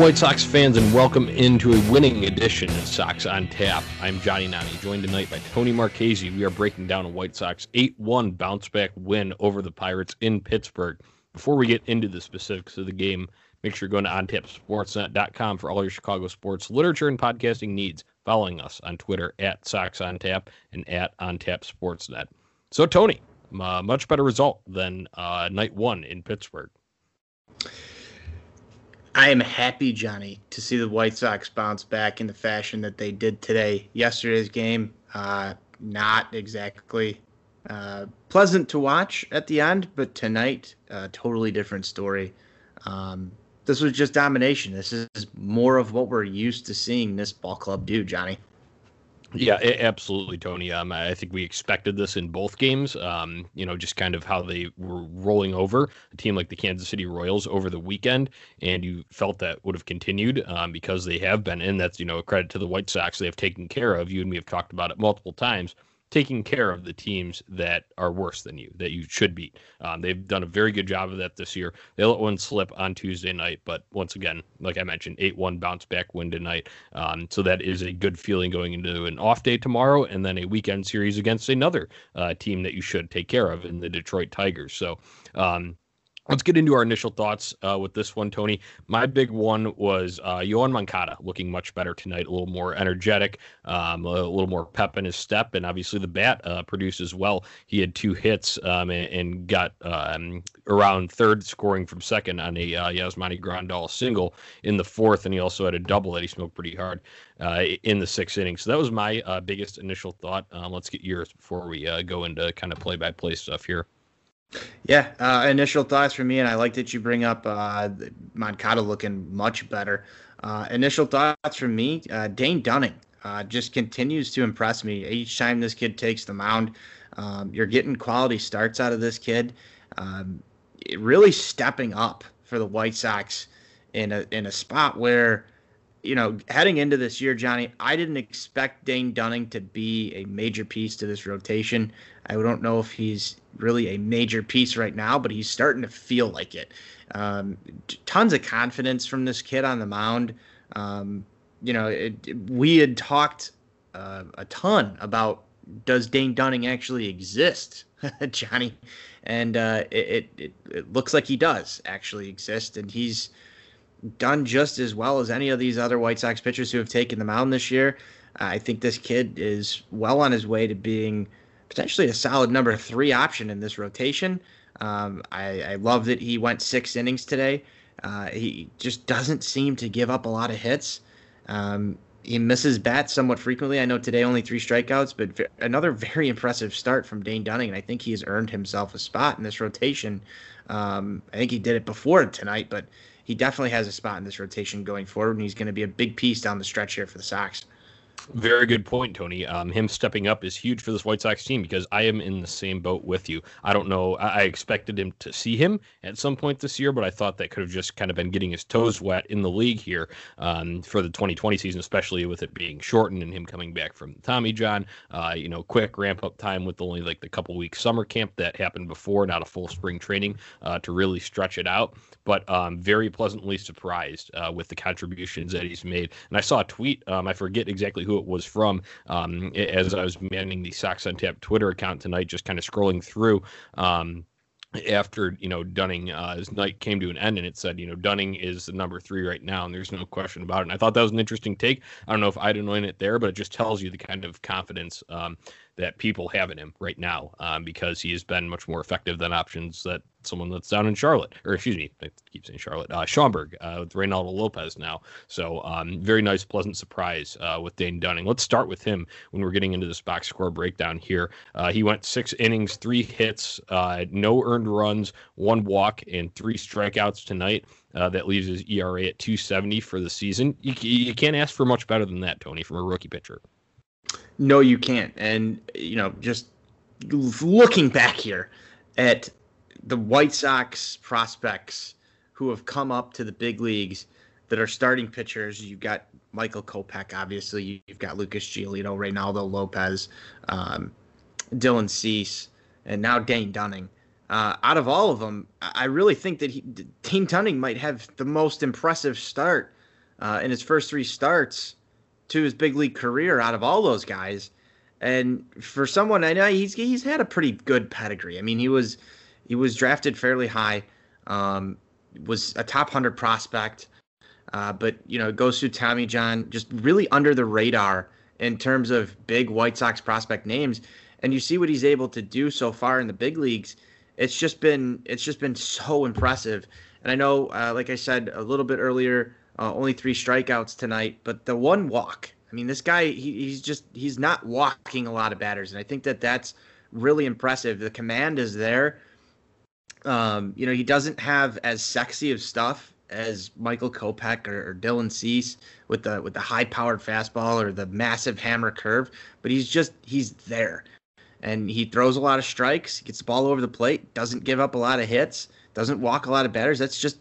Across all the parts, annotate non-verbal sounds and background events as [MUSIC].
White Sox fans, and welcome into a winning edition of Sox on Tap. I'm Johnny Nani, joined tonight by Tony Marchese. We are breaking down a White Sox 8 1 bounce back win over the Pirates in Pittsburgh. Before we get into the specifics of the game, make sure you're going to ontapsportsnet.com for all your Chicago sports literature and podcasting needs. Following us on Twitter at Sox on Tap and at OnTap Sportsnet. So, Tony, uh, much better result than uh, night one in Pittsburgh. I am happy, Johnny, to see the White Sox bounce back in the fashion that they did today. Yesterday's game, uh, not exactly uh, pleasant to watch at the end, but tonight, uh, totally different story. Um, this was just domination. This is more of what we're used to seeing this ball club do, Johnny. Yeah, absolutely, Tony. Um, I think we expected this in both games. Um, you know, just kind of how they were rolling over a team like the Kansas City Royals over the weekend, and you felt that would have continued um, because they have been, and that's you know a credit to the White Sox. They have taken care of you, and we have talked about it multiple times taking care of the teams that are worse than you, that you should beat. Um, they've done a very good job of that this year. They let one slip on Tuesday night, but once again, like I mentioned, 8 1 bounce back win tonight. Um, so that is a good feeling going into an off day tomorrow and then a weekend series against another uh, team that you should take care of in the Detroit Tigers. So, um, Let's get into our initial thoughts uh, with this one, Tony. My big one was uh, Yoan Moncada looking much better tonight, a little more energetic, um, a little more pep in his step, and obviously the bat uh, produced as well. He had two hits um, and, and, got um, around third, scoring from second on a uh, Yasmani Grandal single in the fourth, and he also had a double that he smoked pretty hard uh, in the sixth inning. So that was my uh, biggest initial thought. Um, let's get yours before we uh, go into kind of play-by-play stuff here. Yeah, uh, initial thoughts for me, and I like that you bring up uh, Moncada looking much better. Uh, initial thoughts from me, uh, Dane Dunning uh, just continues to impress me each time this kid takes the mound. Um, you're getting quality starts out of this kid, um, really stepping up for the White Sox in a in a spot where you know, heading into this year, Johnny, I didn't expect Dane Dunning to be a major piece to this rotation. I don't know if he's really a major piece right now, but he's starting to feel like it. Um, tons of confidence from this kid on the mound. Um, you know, it, it, we had talked uh, a ton about does Dane Dunning actually exist, [LAUGHS] Johnny? And uh, it, it, it looks like he does actually exist, and he's done just as well as any of these other White Sox pitchers who have taken the mound this year. I think this kid is well on his way to being potentially a solid number three option in this rotation. Um, I, I, love that he went six innings today. Uh, he just doesn't seem to give up a lot of hits. Um, he misses bats somewhat frequently. I know today only three strikeouts, but another very impressive start from Dane Dunning, and I think he has earned himself a spot in this rotation. Um, I think he did it before tonight, but he definitely has a spot in this rotation going forward, and he's going to be a big piece down the stretch here for the Sox. Very good point, Tony. Um, him stepping up is huge for this White Sox team because I am in the same boat with you. I don't know. I, I expected him to see him at some point this year, but I thought that could have just kind of been getting his toes wet in the league here um, for the 2020 season, especially with it being shortened and him coming back from Tommy John. Uh, you know, quick ramp up time with only like the couple weeks summer camp that happened before, not a full spring training uh, to really stretch it out. But um, very pleasantly surprised uh, with the contributions that he's made. And I saw a tweet. Um, I forget exactly who it was from um, as I was manning the Sox on Tap Twitter account tonight, just kind of scrolling through. Um, after you know Dunning, uh, his night came to an end, and it said you know Dunning is the number three right now, and there's no question about it. And I thought that was an interesting take. I don't know if I'd anoint it there, but it just tells you the kind of confidence um, that people have in him right now um, because he has been much more effective than options that someone that's down in Charlotte, or excuse me, I keep saying Charlotte, uh, Schaumburg uh, with Reynaldo Lopez now. So um, very nice, pleasant surprise uh, with Dane Dunning. Let's start with him when we're getting into this box score breakdown here. Uh, he went six innings, three hits, uh, no earned runs, one walk, and three strikeouts tonight. Uh, that leaves his ERA at 270 for the season. You, you can't ask for much better than that, Tony, from a rookie pitcher. No, you can't. And, you know, just looking back here at the White Sox prospects who have come up to the big leagues that are starting pitchers, you've got Michael Kopech, obviously. You've got Lucas Giolito, Reynaldo Lopez, um, Dylan Cease, and now Dane Dunning. uh, out of all of them, I really think that he, Dane Dunning might have the most impressive start uh, in his first three starts to his big league career out of all those guys. And for someone I know, he's he's had a pretty good pedigree. I mean, he was he was drafted fairly high, um, was a top hundred prospect, uh, but you know goes through Tommy John, just really under the radar in terms of big White Sox prospect names. And you see what he's able to do so far in the big leagues. It's just been it's just been so impressive. And I know, uh, like I said a little bit earlier, uh, only three strikeouts tonight, but the one walk. I mean, this guy, he, he's just, he's not walking a lot of batters. And I think that that's really impressive. The command is there. Um, you know, he doesn't have as sexy of stuff as Michael Kopech or, or Dylan Cease with the with the high powered fastball or the massive hammer curve, but he's just he's there, and he throws a lot of strikes, he gets the ball over the plate, doesn't give up a lot of hits, doesn't walk a lot of batters. That's just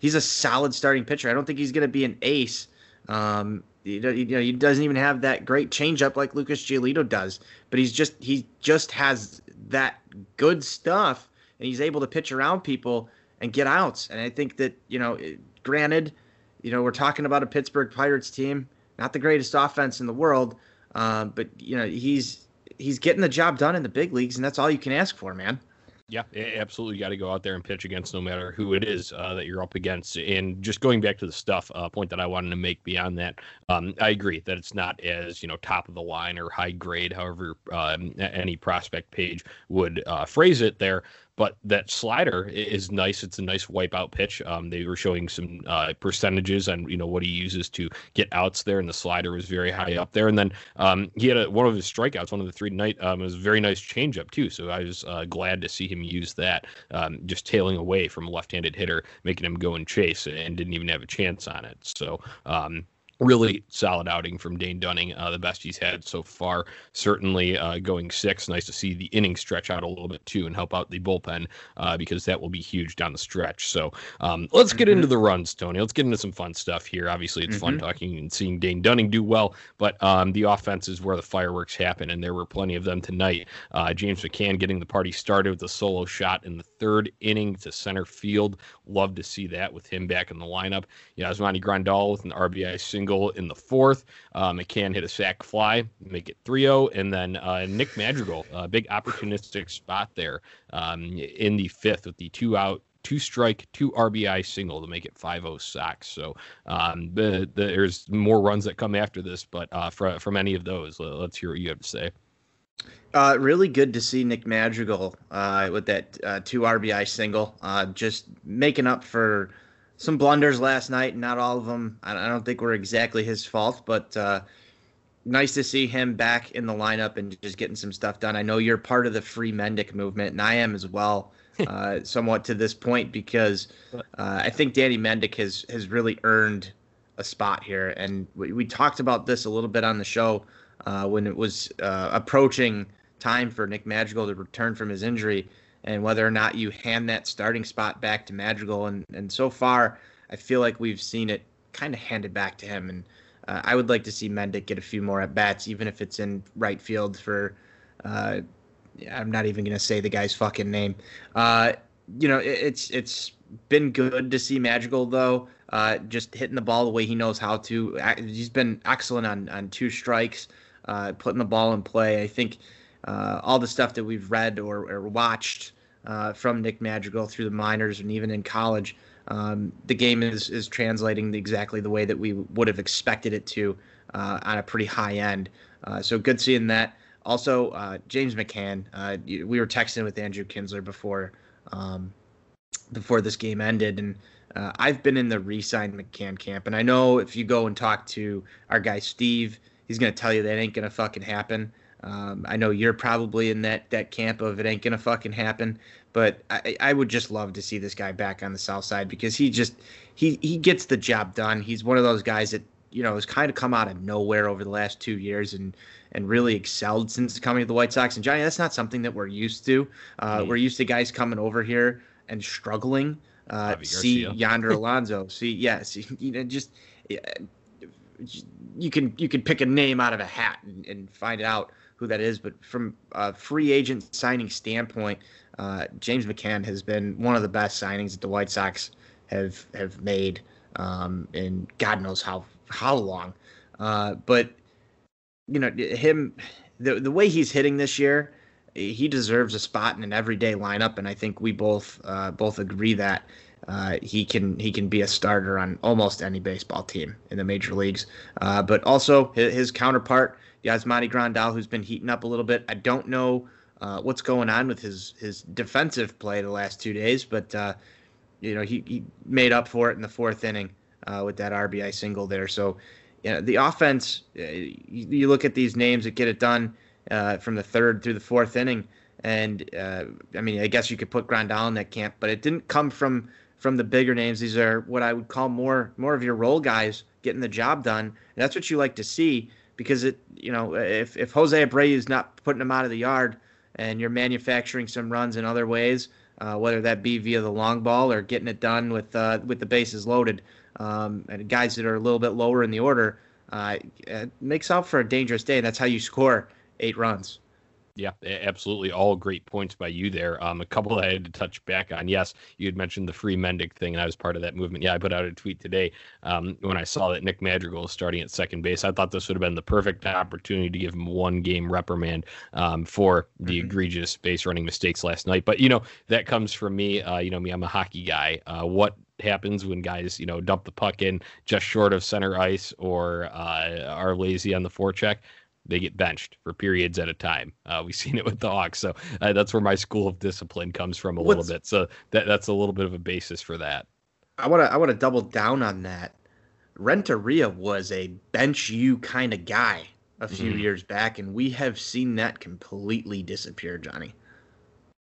he's a solid starting pitcher. I don't think he's going to be an ace. Um, you know, he doesn't even have that great changeup like Lucas Giolito does, but he's just he just has that good stuff, and he's able to pitch around people and get outs. And I think that you know, granted, you know, we're talking about a Pittsburgh Pirates team, not the greatest offense in the world, um, but you know, he's he's getting the job done in the big leagues, and that's all you can ask for, man. Yeah, absolutely. You got to go out there and pitch against no matter who it is uh, that you're up against. And just going back to the stuff uh, point that I wanted to make beyond that, um, I agree that it's not as you know top of the line or high grade, however um, any prospect page would uh, phrase it there. But that slider is nice. It's a nice wipeout pitch. Um, they were showing some uh, percentages on you know what he uses to get outs there, and the slider was very high up there. And then um, he had a, one of his strikeouts, one of the three tonight, um, was a very nice changeup too. So I was uh, glad to see him use that, um, just tailing away from a left-handed hitter, making him go and chase, and didn't even have a chance on it. So um, really solid outing from Dane Dunning, uh, the best he's had so far. Certainly uh, going six. Nice to see the inning stretch out a little bit too and help out the bullpen uh, because that will be huge down the stretch. So um, let's get mm-hmm. into the runs, Tony. Let's get into some fun stuff here. Obviously, it's mm-hmm. fun talking and seeing Dane Dunning do well, but um, the offense is where the fireworks happen, and there were plenty of them tonight. Uh, James McCann getting the party started with a solo shot in the third inning to center field. Love to see that with him back in the lineup. Yasmani Grandal with an RBI single single in the fourth. Uh, McCann hit a sac fly, make it 3 0. And then uh, Nick Madrigal, a big opportunistic spot there um, in the fifth with the two out two strike, two RBI single to make it 5-0 Sox. So um, the, the, there's more runs that come after this, but uh, from from any of those, let's hear what you have to say. Uh, really good to see Nick Madrigal uh, with that uh, two RBI single, uh, just making up for some blunders last night, not all of them. I don't think were exactly his fault, but uh, nice to see him back in the lineup and just getting some stuff done. I know you're part of the Free Mendick movement, and I am as well, [LAUGHS] uh, somewhat to this point because uh, I think Danny Mendick has has really earned a spot here, and we, we talked about this a little bit on the show uh, when it was uh, approaching time for Nick Madrigal to return from his injury and whether or not you hand that starting spot back to Madrigal. And, and so far, I feel like we've seen it kind of handed back to him. And uh, I would like to see Mendick get a few more at bats, even if it's in right field for. Uh, I'm not even going to say the guy's fucking name. Uh, you know, it, it's it's been good to see Madrigal though, uh, just hitting the ball the way he knows how to. He's been excellent on on two strikes, uh, putting the ball in play. I think uh, all the stuff that we've read or, or watched uh, from Nick Madrigal through the minors and even in college, um, the game is is translating exactly the way that we would have expected it to uh, on a pretty high end. Uh, so good seeing that. Also, uh, James McCann. Uh, we were texting with Andrew Kinsler before um, before this game ended, and I've been in the re-signed McCann camp, and I know if you go and talk to our guy Steve, he's gonna tell you that ain't gonna fucking happen. Um, I know you're probably in that that camp of it ain't gonna fucking happen, but I, I would just love to see this guy back on the south side because he just he he gets the job done. He's one of those guys that you know has kind of come out of nowhere over the last two years and and really excelled since coming to the White Sox. And Johnny, that's not something that we're used to. Uh, mm-hmm. We're used to guys coming over here and struggling. Uh, see [LAUGHS] Yonder Alonso. see, yeah, [LAUGHS] you know, just you can you can pick a name out of a hat and, and find it out who that is, but from a free agent signing standpoint, uh, James McCann has been one of the best signings that the White Sox have have made um, in God knows how how long. Uh, but you know him, the the way he's hitting this year, he deserves a spot in an everyday lineup, and I think we both uh, both agree that. Uh, he can he can be a starter on almost any baseball team in the major leagues. Uh, but also his, his counterpart, Yasmani Grandal, who's been heating up a little bit. I don't know uh, what's going on with his his defensive play the last two days, but uh, you know he, he made up for it in the fourth inning uh, with that RBI single there. So you know, the offense, uh, you, you, look at these names that get it done uh, from the third through the fourth inning, and uh, I mean I guess you could put Grandal in that camp, but it didn't come from from the bigger names. These are what I would call more more of your role guys getting the job done. And that's what you like to see because it you know if if Jose Abreu is not putting them out of the yard and you're manufacturing some runs in other ways, uh, whether that be via the long ball or getting it done with uh, with the bases loaded, um, and guys that are a little bit lower in the order, uh, makes up for a dangerous day. And that's how you score eight runs. Yeah, absolutely. All great points by you there. Um, a couple that I had to touch back on. Yes, you had mentioned the free Mendick thing, and I was part of that movement. Yeah, I put out a tweet today um, when I saw that Nick Madrigal is starting at second base. I thought this would have been the perfect opportunity to give him one game reprimand um, for the mm-hmm. egregious base running mistakes last night. But you know that comes from me. Uh, you know me, I'm a hockey guy. Uh, what happens when guys, you know, dump the puck in just short of center ice or uh, are lazy on the forecheck they get benched for periods at a time. Uh, we've [LAUGHS] seen it with the Hawks, so uh, that's where my school of discipline comes from a What's, little bit. So that that's a little bit of a basis for that. I want to I want to double down on that. Renteria was a bench you kind of guy a few mm-hmm. years back, and we have seen that completely disappear, Johnny.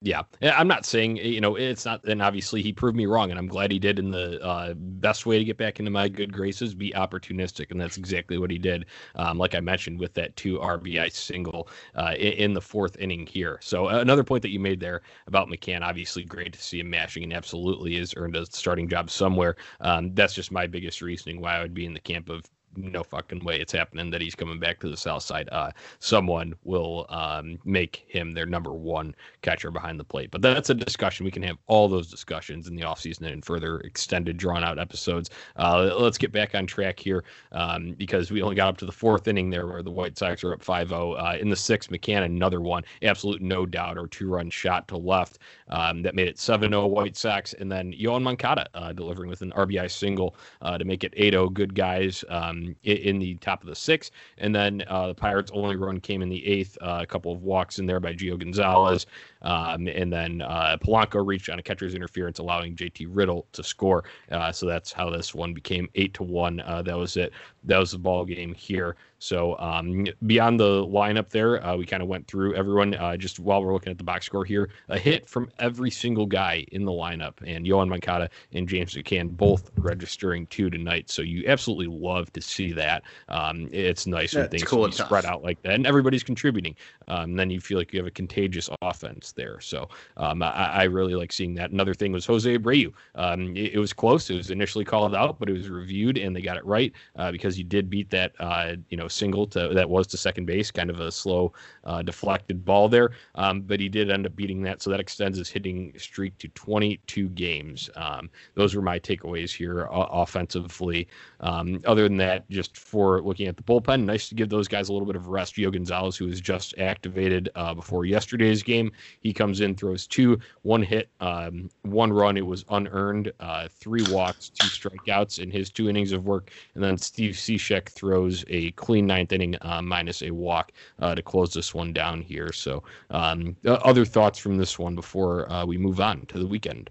Yeah, I'm not saying you know it's not, and obviously he proved me wrong, and I'm glad he did. In the uh, best way to get back into my good graces, be opportunistic, and that's exactly what he did. Um, like I mentioned with that two RBI single uh, in, in, the fourth inning here. So uh, another point that you made there about McCann, obviously great to see him mashing, and absolutely has earned a starting job somewhere. Um, that's just my biggest reasoning why I would be in the camp of no fucking way it's happening that he's coming back to the south side. Uh, someone will um, make him their number one catcher behind the plate. But that's a discussion. We can have all those discussions in the offseason and further extended, drawn out episodes. Uh, let's get back on track here um, because we only got up to the fourth inning there where the White Sox are up 5 0. Uh, in the sixth, McCann, another one, absolute no doubt, or two run shot to left um, that made it 7 0 White Sox. And then Yoan Moncada uh, delivering with an RBI single uh, to make it 8 0. Good guys. Um, in, the top of the sixth. And then uh, the Pirates' only run came in the eighth. Uh, a couple of walks in there by Gio Gonzalez. Um, and then uh, Polanco reached on a catcher's interference, allowing JT Riddle to score. Uh, so that's how this one became eight to one. Uh, that was it. That was the ball game here. So um, beyond the lineup there, uh, we kind of went through everyone. Uh, just while we're looking at the box score here, a hit from every single guy in the lineup, and Yoan Moncada and James McCann both registering two tonight. So you absolutely love to see that. Um, it's nice when things cool spread out like that, and everybody's contributing. Um, then you feel like you have a contagious offense there. So um, I, I, really like seeing that. Another thing was Jose Abreu. Um, it, it, was close. It was initially called out, but it was reviewed, and they got it right uh, because he did beat that. Uh, you know single to that was to second base, kind of a slow, uh, deflected ball there. Um, but he did end up beating that, so that extends his hitting streak to 22 games. Um, those were my takeaways here offensively. Um, other than that, just for looking at the bullpen, nice to give those guys a little bit of rest. Gio Gonzalez, who was just activated uh, before yesterday's game, he comes in, throws two, one hit, um, one run. It was unearned, uh, three walks, two strikeouts in his two innings of work, and then Steve Cishek throws a clean ninth inning uh, minus a walk uh, to close this one down here. So, um, other thoughts from this one before uh, we move on to the weekend?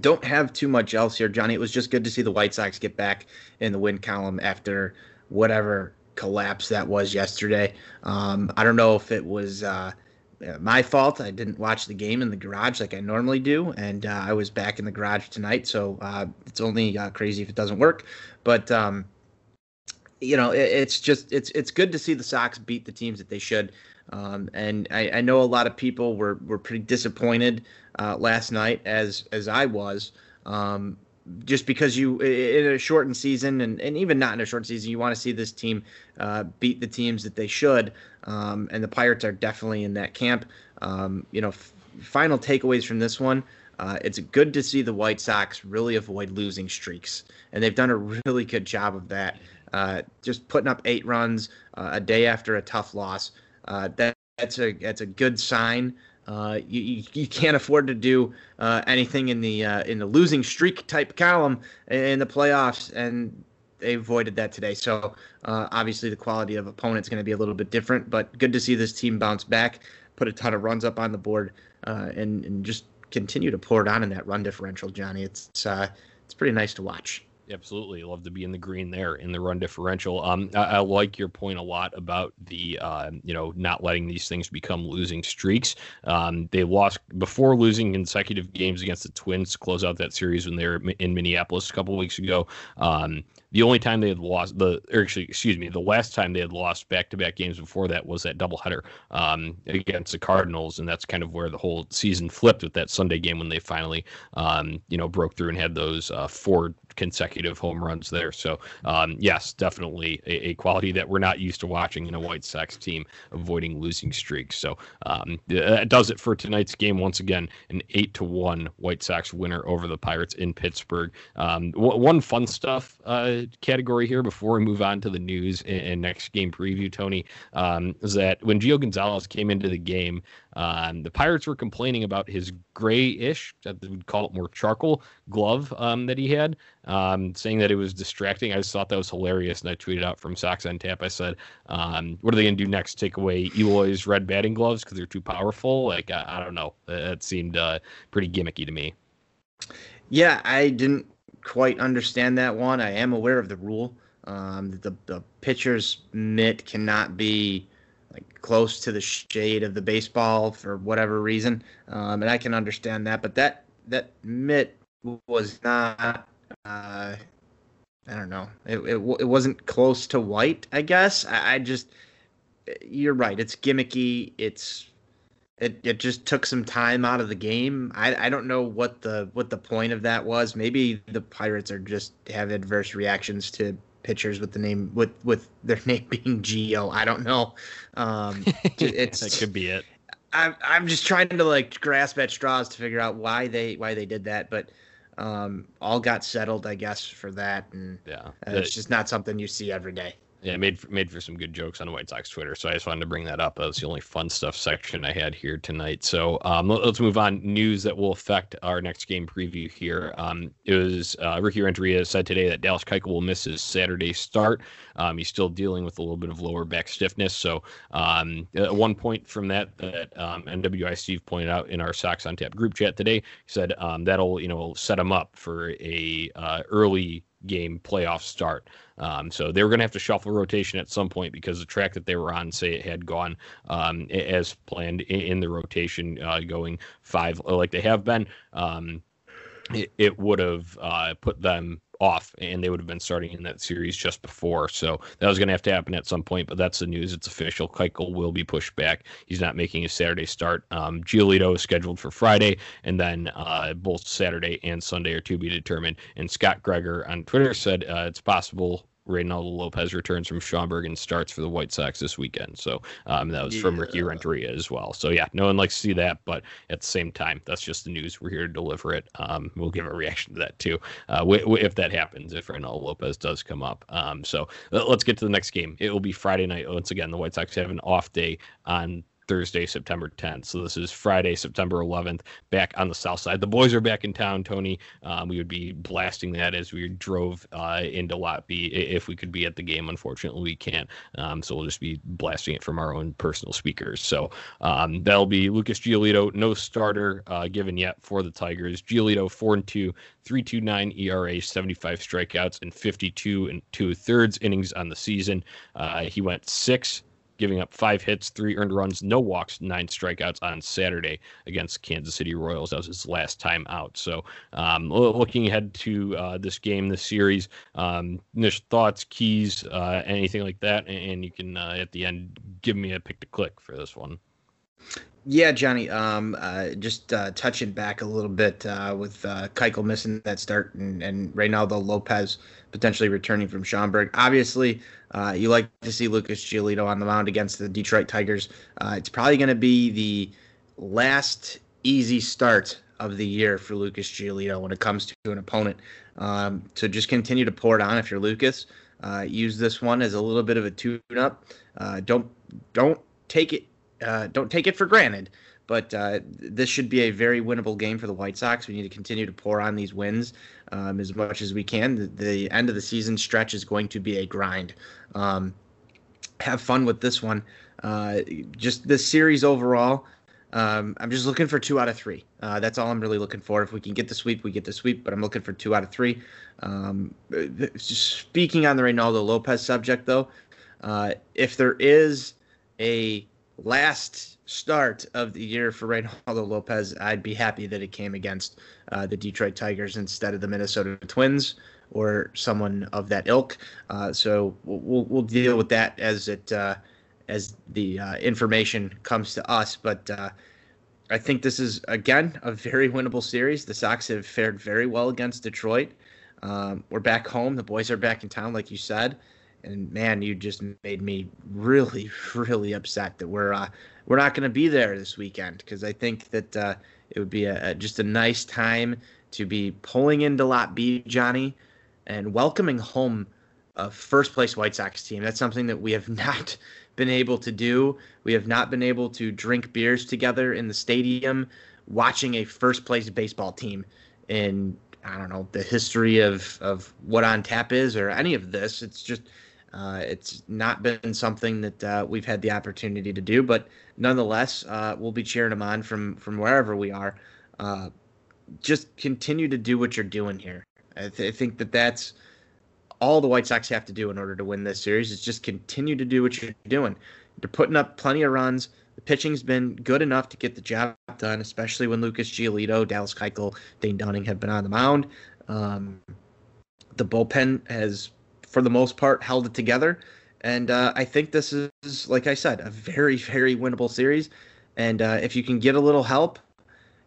Don't have too much else here, Johnny. It was just good to see the White Sox get back in the win column after whatever collapse that was yesterday. Um, I don't know if it was uh, my fault. I didn't watch the game in the garage like I normally do, and uh, I was back in the garage tonight, so uh, it's only uh, crazy if it doesn't work. But um, you know, it, it's just it's it's good to see the Sox beat the teams that they should. Um, and I, I, know a lot of people were were pretty disappointed uh, last night, as as I was. Um, just because you in a shortened season and, and even not in a short season, you want to see this team uh, beat the teams that they should. Um, and the Pirates are definitely in that camp. Um, you know, f- final takeaways from this one. Uh, it's good to see the White Sox really avoid losing streaks, and they've done a really good job of that. Uh, just putting up eight runs uh, a day after a tough loss. Uh, that, that's a that's a good sign. Uh, you, you, you can't afford to do uh, anything in the in the losing streak type column in the playoffs, and they avoided that today. So obviously the quality of opponents going to be a little bit different, but good to see this team bounce back, put a ton of runs up on the board, and and just continue to pour it on in that run differential, Johnny. It's uh, it's pretty nice to watch. Absolutely, love to be in the green there in the run differential. Um, I, I like your point a lot about the uh, you know not letting these things become losing streaks. Um, they lost before losing consecutive games against the Twins to close out that series when they were in Minneapolis a couple weeks ago. Um, the only time they had lost the, or actually, excuse me, the last time they had lost back-to-back games before that was that doubleheader um, against the Cardinals, and that's kind of where the whole season flipped with that Sunday game when they finally, um, you know, broke through and had those uh, four consecutive home runs there. So, um, yes, definitely a, a, quality that we're not used to watching in a White Sox team, avoiding losing streaks. So, um, that does it for tonight's game. Once again, an eight to one White Sox winner over the Pirates in Pittsburgh. Um, w- one fun stuff uh, category here before we move on to the news and, and next game preview, Tony, um, is that when Gio Gonzalez came into the game, um, the Pirates were complaining about his grayish, we'd call it more charcoal glove um, that he had, um, saying that it was distracting. I just thought that was hilarious, and I tweeted out from Sox on Tap. I said, um, "What are they going to do next? Take away Eloy's red batting gloves because they're too powerful?" Like I, I don't know. That seemed uh, pretty gimmicky to me. Yeah, I didn't quite understand that one. I am aware of the rule. Um, the the pitcher's mitt cannot be like close to the shade of the baseball for whatever reason, um, and I can understand that. But that that mitt was not. Uh, I don't know. It, it it wasn't close to white. I guess. I, I just. You're right. It's gimmicky. It's it, it just took some time out of the game. I, I don't know what the what the point of that was. Maybe the Pirates are just have adverse reactions to pitchers with the name with with their [LAUGHS] name being Gio. I don't know. Um, [LAUGHS] it's that could be it. I'm I'm just trying to like grasp at straws to figure out why they why they did that, but um, all got settled, I guess, for that, and yeah, uh, it's just not something you see every day. Yeah, made for, made for some good jokes on the White Sox Twitter. So I just wanted to bring that up. That was the only fun stuff section I had here tonight. So um, let, us move on. News that will affect our next game preview here. Um, it was uh, Ricky Renteria said today that Dallas Keuchel will miss his Saturday start. Um, he's still dealing with a little bit of lower back stiffness. So um, one point from that that um, NWI Steve pointed out in our Sox on Tap group chat today, he said um, that'll you know set him up for a uh, early game playoff start. Um, so they were going to have to shuffle rotation at some point because the track that they were on, say it had gone um, as planned in, in the rotation, uh, going five like they have been. Um, it, it would have uh, put them off and they would have been starting in that series just before. So that was going to have to happen at some point, but that's the news. It's official. Keuchel will be pushed back. He's not making his Saturday start. Um, Giolito is scheduled for Friday, and then uh, both Saturday and Sunday are to be determined. And Scott Greger on Twitter said uh, it's possible Reynaldo Lopez returns from Schaumburg and starts for the White Sox this weekend. So um, that was yeah. from Ricky Renteria as well. So yeah, no one likes to see that, but at the same time, that's just the news. We're here to deliver it. Um, we'll give a reaction to that too, uh, w- w- if that happens, if Reynaldo Lopez does come up. Um, so let's get to the next game. It will be Friday night. Once again, the White Sox have an off day on Thursday, September 10th. So this is Friday, September 11th, back on the south side. The boys are back in town, Tony. Um, we would be blasting that as we drove uh, into Lot B if we could be at the game. Unfortunately, we can't. Um, so we'll just be blasting it from our own personal speakers. So um, that'll be Lucas Giolito, no starter uh, given yet for the Tigers. Giolito, 4 and 2, 329 ERA, 75 strikeouts, and 52 and two thirds innings on the season. Uh, he went six giving up five hits, three earned runs, no walks, nine strikeouts on Saturday against Kansas City Royals. That was his last time out. So, um, looking ahead to uh, this game, this series, um, initial thoughts, keys, uh, anything like that, and you can uh, at the end give me a pick to click for this one. Yeah, Johnny. Um, uh, just uh, touching back a little bit uh, with uh, Keuchel missing that start and, and Reynaldo Lopez potentially returning from Schaumburg. Obviously, uh, you like to see Lucas Giolito on the mound against the Detroit Tigers. Uh, it's probably going to be the last easy start of the year for Lucas Giolito when it comes to an opponent. Um, so just continue to pour it on if you're Lucas. Uh, use this one as a little bit of a tune-up. Don't don't take it uh, don't take it for granted. But uh, this should be a very winnable game for the White Sox. We need to continue to pour on these wins um, as much as we can. The, the, end of the season stretch is going to be a grind. Um, have fun with this one. Uh, just the series overall. Um, I'm just looking for two out of three. Uh, that's all I'm really looking for. If we can get the sweep, we get the sweep. But I'm looking for two out of three. Um, speaking on the Reynaldo Lopez subject, though, uh, if there is a last start of the year for Reynaldo Lopez, I'd be happy that it came against uh, the Detroit Tigers instead of the Minnesota Twins or someone of that ilk. Uh, so we'll we'll deal with that as it uh, as the uh, information comes to us. But uh, I think this is again a very winnable series. The Sox have fared very well against Detroit. Um, we're back home. The boys are back in town, like you said and man, you just made me really, [LAUGHS] really upset that we're uh, we're not going to be there this weekend because I think that uh, it would be a, a, just a nice time to be pulling into Lot B, Johnny, and welcoming home a first place White Sox team. That's something that we have [LAUGHS] not been able to do. We have not been able to drink beers together in the stadium, watching a first place baseball team in I don't know the history of of what on tap is or any of this. It's just uh, it's not been something that uh, we've had the opportunity to do, but nonetheless, uh, we'll be cheering them on from from wherever we are. Uh, just continue to do what you're doing here. I, th- I, think that that's all the White Sox have to do in order to win this series. Is just continue to do what you're doing. They're putting up plenty of runs. The pitching's been good enough to get the job done, especially when Lucas Giolito, Dallas Keuchel, Dane Dunning have been on the mound. Um, the bullpen has for the most part, held it together. And uh, I think this is, like I said, a very, very winnable series. And uh, if you can get a little help,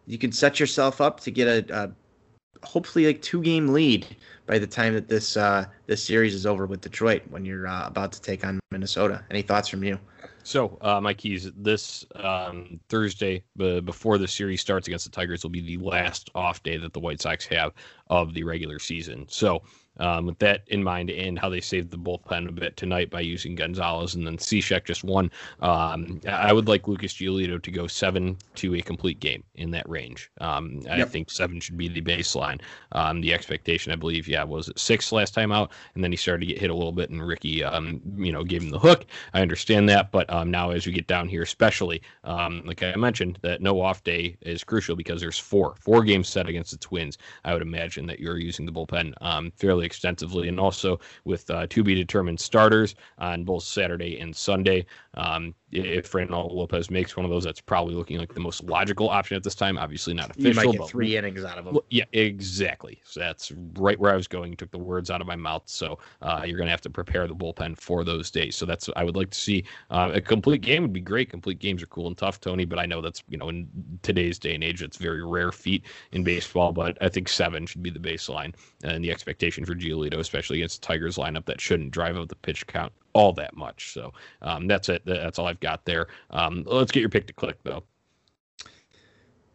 you can set yourself up to get a, a hopefully like two game lead by the time that this uh, this series is over with Detroit when you're uh, about to take on Minnesota. Any thoughts from you? So, uh, my keys this um, Thursday b- before the series starts against the Tigers will be the last off day that the White Sox have of the regular season. So, um, with that in mind and how they saved the bullpen a bit tonight by using Gonzalez and then Cishek just one. Um, I would like Lucas Giolito to go seven to a complete game in that range. Um, I yep. think seven should be the baseline. Um, the expectation, I believe, yeah, was six last time out, and then he started to get hit a little bit, and Ricky, um, you know, gave him the hook. I understand that, but um, now as we get down here, especially like I mentioned, that no off day is crucial because there's four four games set against the Twins. I would imagine that you're using the bullpen fairly extensively, and also with uh, to be determined starters on both Saturday and Sunday. Um, if Reynaldo Lopez makes one of those, that's probably looking like the most logical option at this time. Obviously not official. You might get three innings out of him. Yeah, exactly. So that's right where I was going. Took the words out of my mouth. So uh, you're going to have to prepare the bullpen for those days. So that's I would like to see. Uh, a complete game would be great. Complete games are cool and tough, Tony. But I know that's you know in today's day and age, it's very rare feat in baseball. But I think seven should be the baseline and the expectation for Giolito, especially against the Tigers lineup that shouldn't drive up the pitch count all that much. So um, that's it. That's all I've got there. Um, let's get your pick to click though.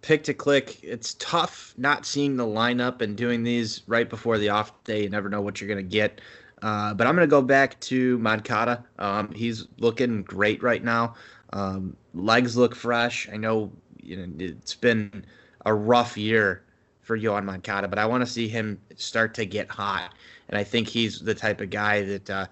Pick to click. It's tough not seeing the lineup and doing these right before the off day. You never know what you're gonna get. Uh, but I'm gonna go back to Moncada. Um, he's looking great right now. Um, legs look fresh. I know you know it's been a rough year for Yoan Moncada, but I want to see him start to get hot. And I think he's the type of guy that uh,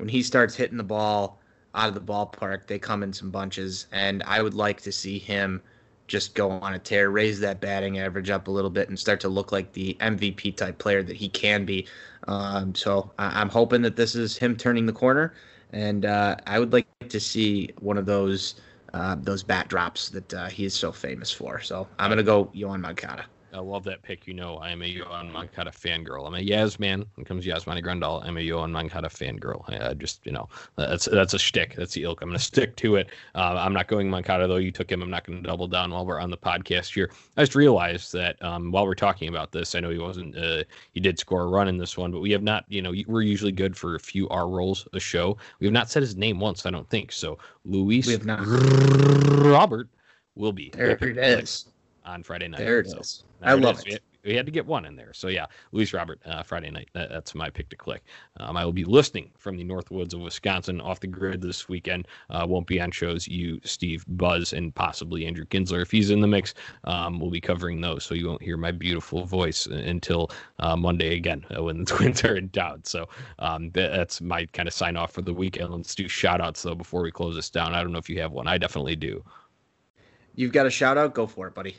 when he starts hitting the ball out of the ballpark, they come in some bunches. And I would like to see him just go on a tear, raise that batting average up a little bit, and start to look like the MVP type player that he can be. Um, so I- am hoping that this is him turning the corner, and uh, I would like to see one of those uh, those bat drops that uh, he is so famous for. So I'm gonna go Yoan Moncada. I love that pick. You know, I am a Yoan Moncada fangirl. I'm a Yaz man. When it comes to Yasmani Grandal, I'm a Yoan Moncada fangirl. I, I just, you know, that's that's a shtick. That's the ilk. I'm going to stick to it. Uh, I'm not going Moncada, though. You took him. I'm not going to double down while we're on the podcast here. I just realized that um, while we're talking about this, I know he wasn't, uh, he did score a run in this one, but we have not, you know, we're usually good for a few R rolls a show. We have not said his name once, I don't think. So, Luis We have not. Robert will be There it is. On Friday night. There it So, is. I love is. it. We had, to get one in there. So yeah, Luis Robert, uh, Friday night. That, that's my pick to click. Um, I will be listening from the North Woods of Wisconsin off the grid this weekend. Uh, won't be on shows. You, Steve, Buzz, and possibly Andrew Kinsler if he's in the mix. Um, we'll be covering those, so you won't hear my beautiful voice until uh, Monday again uh, when the [LAUGHS] Twins are in town. So um, that, that's my kind of sign off for the weekend. Let's do shout outs though before we close this down. I don't know if you have one. I definitely do. You've got a shout out? Go for it, buddy.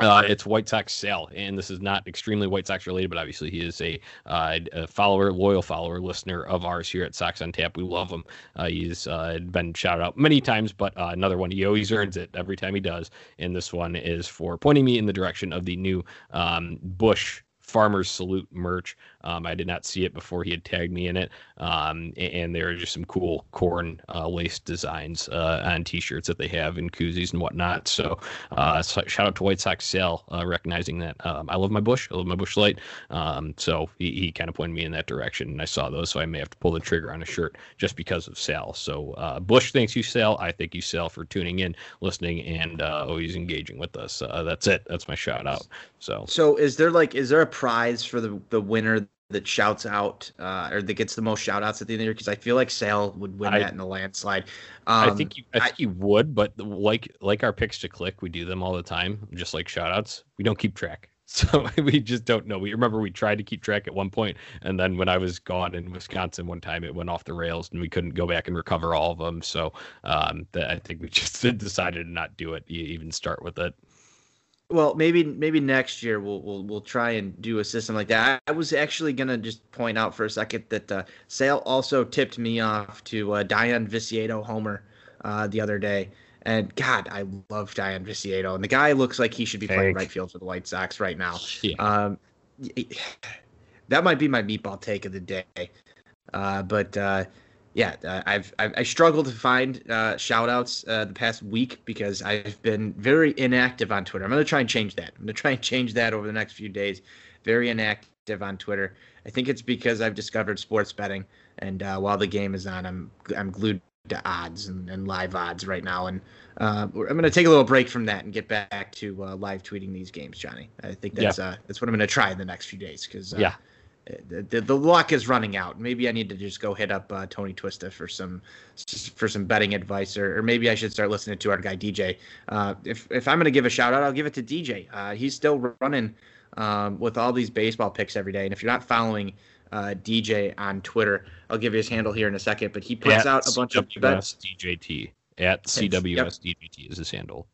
Uh, it's White Sox Sal, and this is not extremely White Sox related, but obviously he is a, uh, a follower, loyal follower, listener of ours here at Sox on Tap. We love him. Uh, he's uh, been shouted out many times, but uh, another one he always earns it every time he does. And this one is for pointing me in the direction of the new um, Busch Farmers Salute merch. Um, I did not see it before he had tagged me in it. Um, and, there are just some cool corn uh, lace designs uh, on T-shirts that they have in koozies and whatnot. So, uh, so shout out to White Sox Sal, uh, recognizing that. Um, I love my Busch. I love my Busch Light. Um, so he, he kind of pointed me in that direction, and I saw those. So I may have to pull the trigger on a shirt just because of Sal. So uh, Busch thanks you, Sal. I thank you, Sal, for tuning in, listening, and uh, always engaging with us. That's it. That's my shout out. So So is there like is there a prize for the the winner that shouts out uh, or that gets the most shout outs at the end of the year? Because I feel like Sal would win I- that in a landslide. Um, I think you, I think you would, but like like our picks to click, we do them all the time, just like shout outs. We don't keep track. [LAUGHS] So [LAUGHS] we just don't know. We remember we tried to keep track at one point, and then when I was gone in Wisconsin one time, it went off the rails, and we couldn't go back and recover all of them. So um, that, I think we [LAUGHS] just decided to not do it. Even start with it. Well, maybe maybe next year we'll we'll we'll try and do a system like that. I, I was actually gonna just point out for a second that uh, Sal also tipped me off to uh, Dayan Viciedo Homer uh, the other day, and God, I love Dayan Viciedo, and the guy looks like he should be playing right field for the White Sox right now. Yeah. Um, [SIGHS] that might be my meatball take of the day. Uh, but uh, yeah, uh, I've, I've I struggled to find uh, shout outs uh, the past week because I've been very inactive on Twitter. I'm going to try and change that. I'm going to try and change that over the next few days. Very inactive on Twitter. I think it's because I've discovered sports betting, and uh, while the game is on, I'm I'm glued to odds and, and live odds right now. And uh, I'm going to take a little break from that and get back to uh, live tweeting these games, Johnny. I think that's uh, that's what I'm going to try in the next few days because Yeah. The, the, luck is running out. Maybe I need to just go hit up uh, Tony Twista for some for some betting advice, or, or maybe I should start listening to our guy DJ. Uh, if if I'm going to give a shout out, I'll give it to DJ. Uh, he's still running um, with all these baseball picks every day, and if you're not following uh, DJ on Twitter, I'll give you his handle here in a second. But he puts At out a bunch of bets. CWSDJT. At Yep. CWSDJT is his handle.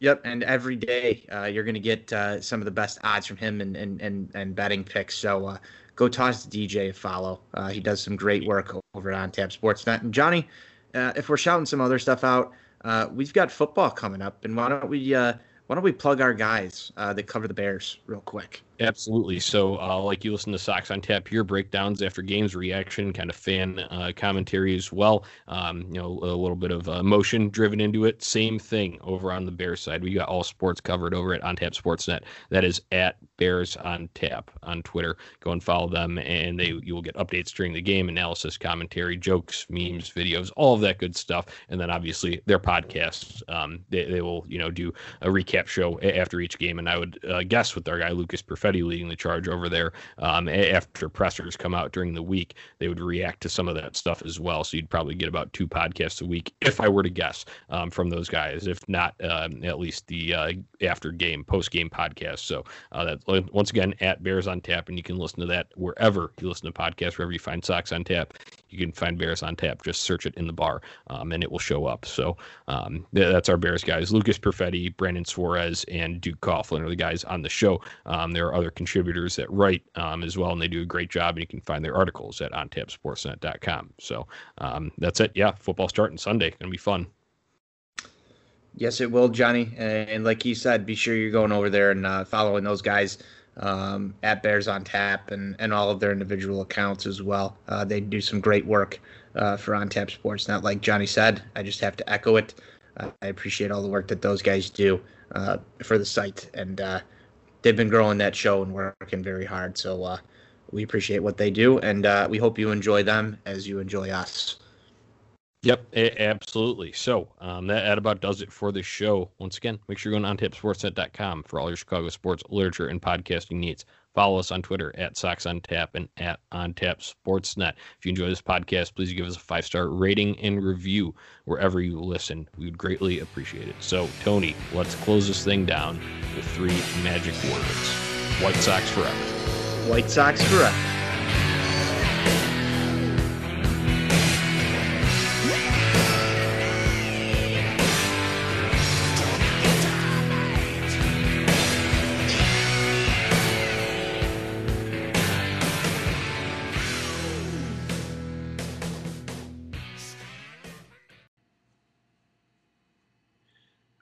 Yep, and every day uh, you're going to get uh, some of the best odds from him and and and, and betting picks. So uh, go toss DJ a follow. Uh, he does some great work over at OnTap Sportsnet. And Johnny, uh, if we're shouting some other stuff out, uh, we've got football coming up, and why don't we uh, why don't we plug our guys uh, that cover the Bears real quick? Absolutely. So, uh, like you listen to Sox on Tap, your breakdowns after games, reaction, kind of fan uh, commentary as well. Um, you know, a little bit of emotion driven into it. Same thing over on the Bears side. We got all sports covered over at On Tap Sportsnet. That is at Bears on Tap on Twitter. Go and follow them, and they you will get updates during the game, analysis, commentary, jokes, memes, videos, all of that good stuff. And then obviously their podcasts. Um, they, they will you know do a recap show after each game, and I would uh, guess with our guy Lucas Perfetti leading the charge over there. Um, after pressers come out during the week, they would react to some of that stuff as well. So you'd probably get about two podcasts a week, if I were to guess, um, from those guys. If not, um, at least the uh, after game, post game podcast. So uh, that's once again at Bears on Tap, and you can listen to that wherever you listen to podcasts, wherever you find Sox on Tap. You can find Bears on Tap. Just search it in the bar, um, and it will show up. So um, that's our Bears guys: Lucas Perfetti, Brandon Suarez, and Duke Coughlin are the guys on the show. Um, there are other contributors that write um, as well, and they do a great job. And you can find their articles at ontapsportsnet.com. So um, that's it. Yeah, football starting Sunday. Gonna be fun. Yes, it will, Johnny. And, like he said, be sure you're going over there and uh, following those guys um, at Bears on Tap and, and all of their individual accounts as well. Uh, they do some great work uh, for On Tap Sports. Not like Johnny said, I just have to echo it. I appreciate all the work that those guys do uh, for the site, and uh, they've been growing that show and working very hard. So uh, we appreciate what they do, and we hope you enjoy them as you enjoy us. Yep, absolutely. So um, that, that about does it for the show. Once again, make sure you're going on tapsportsnet.com for all your Chicago sports literature and podcasting needs. Follow us on Twitter at Sox on Tap and at On Tap Sportsnet. If you enjoy this podcast, please give us a five star rating and review wherever you listen. We would greatly appreciate it. So, Tony, let's close this thing down with three magic words White Sox forever. White Sox forever.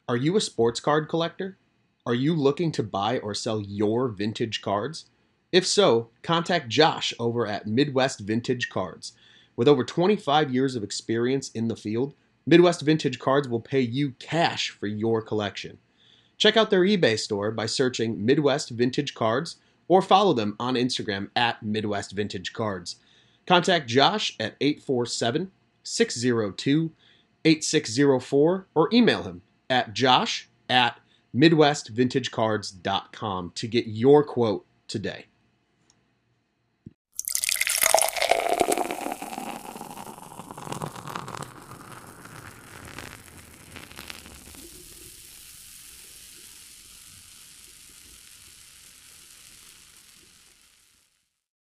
Are you a sports card collector? Are you looking to buy or sell your vintage cards? If so, contact Josh over at Midwest Vintage Cards. With over 25 years of experience in the field, Midwest Vintage Cards will pay you cash for your collection. Check out their eBay store by searching Midwest Vintage Cards or follow them on Instagram at Midwest Vintage Cards. Contact Josh at 847 602 8604 or email him at josh at midwestvintagecards.com to get your quote today.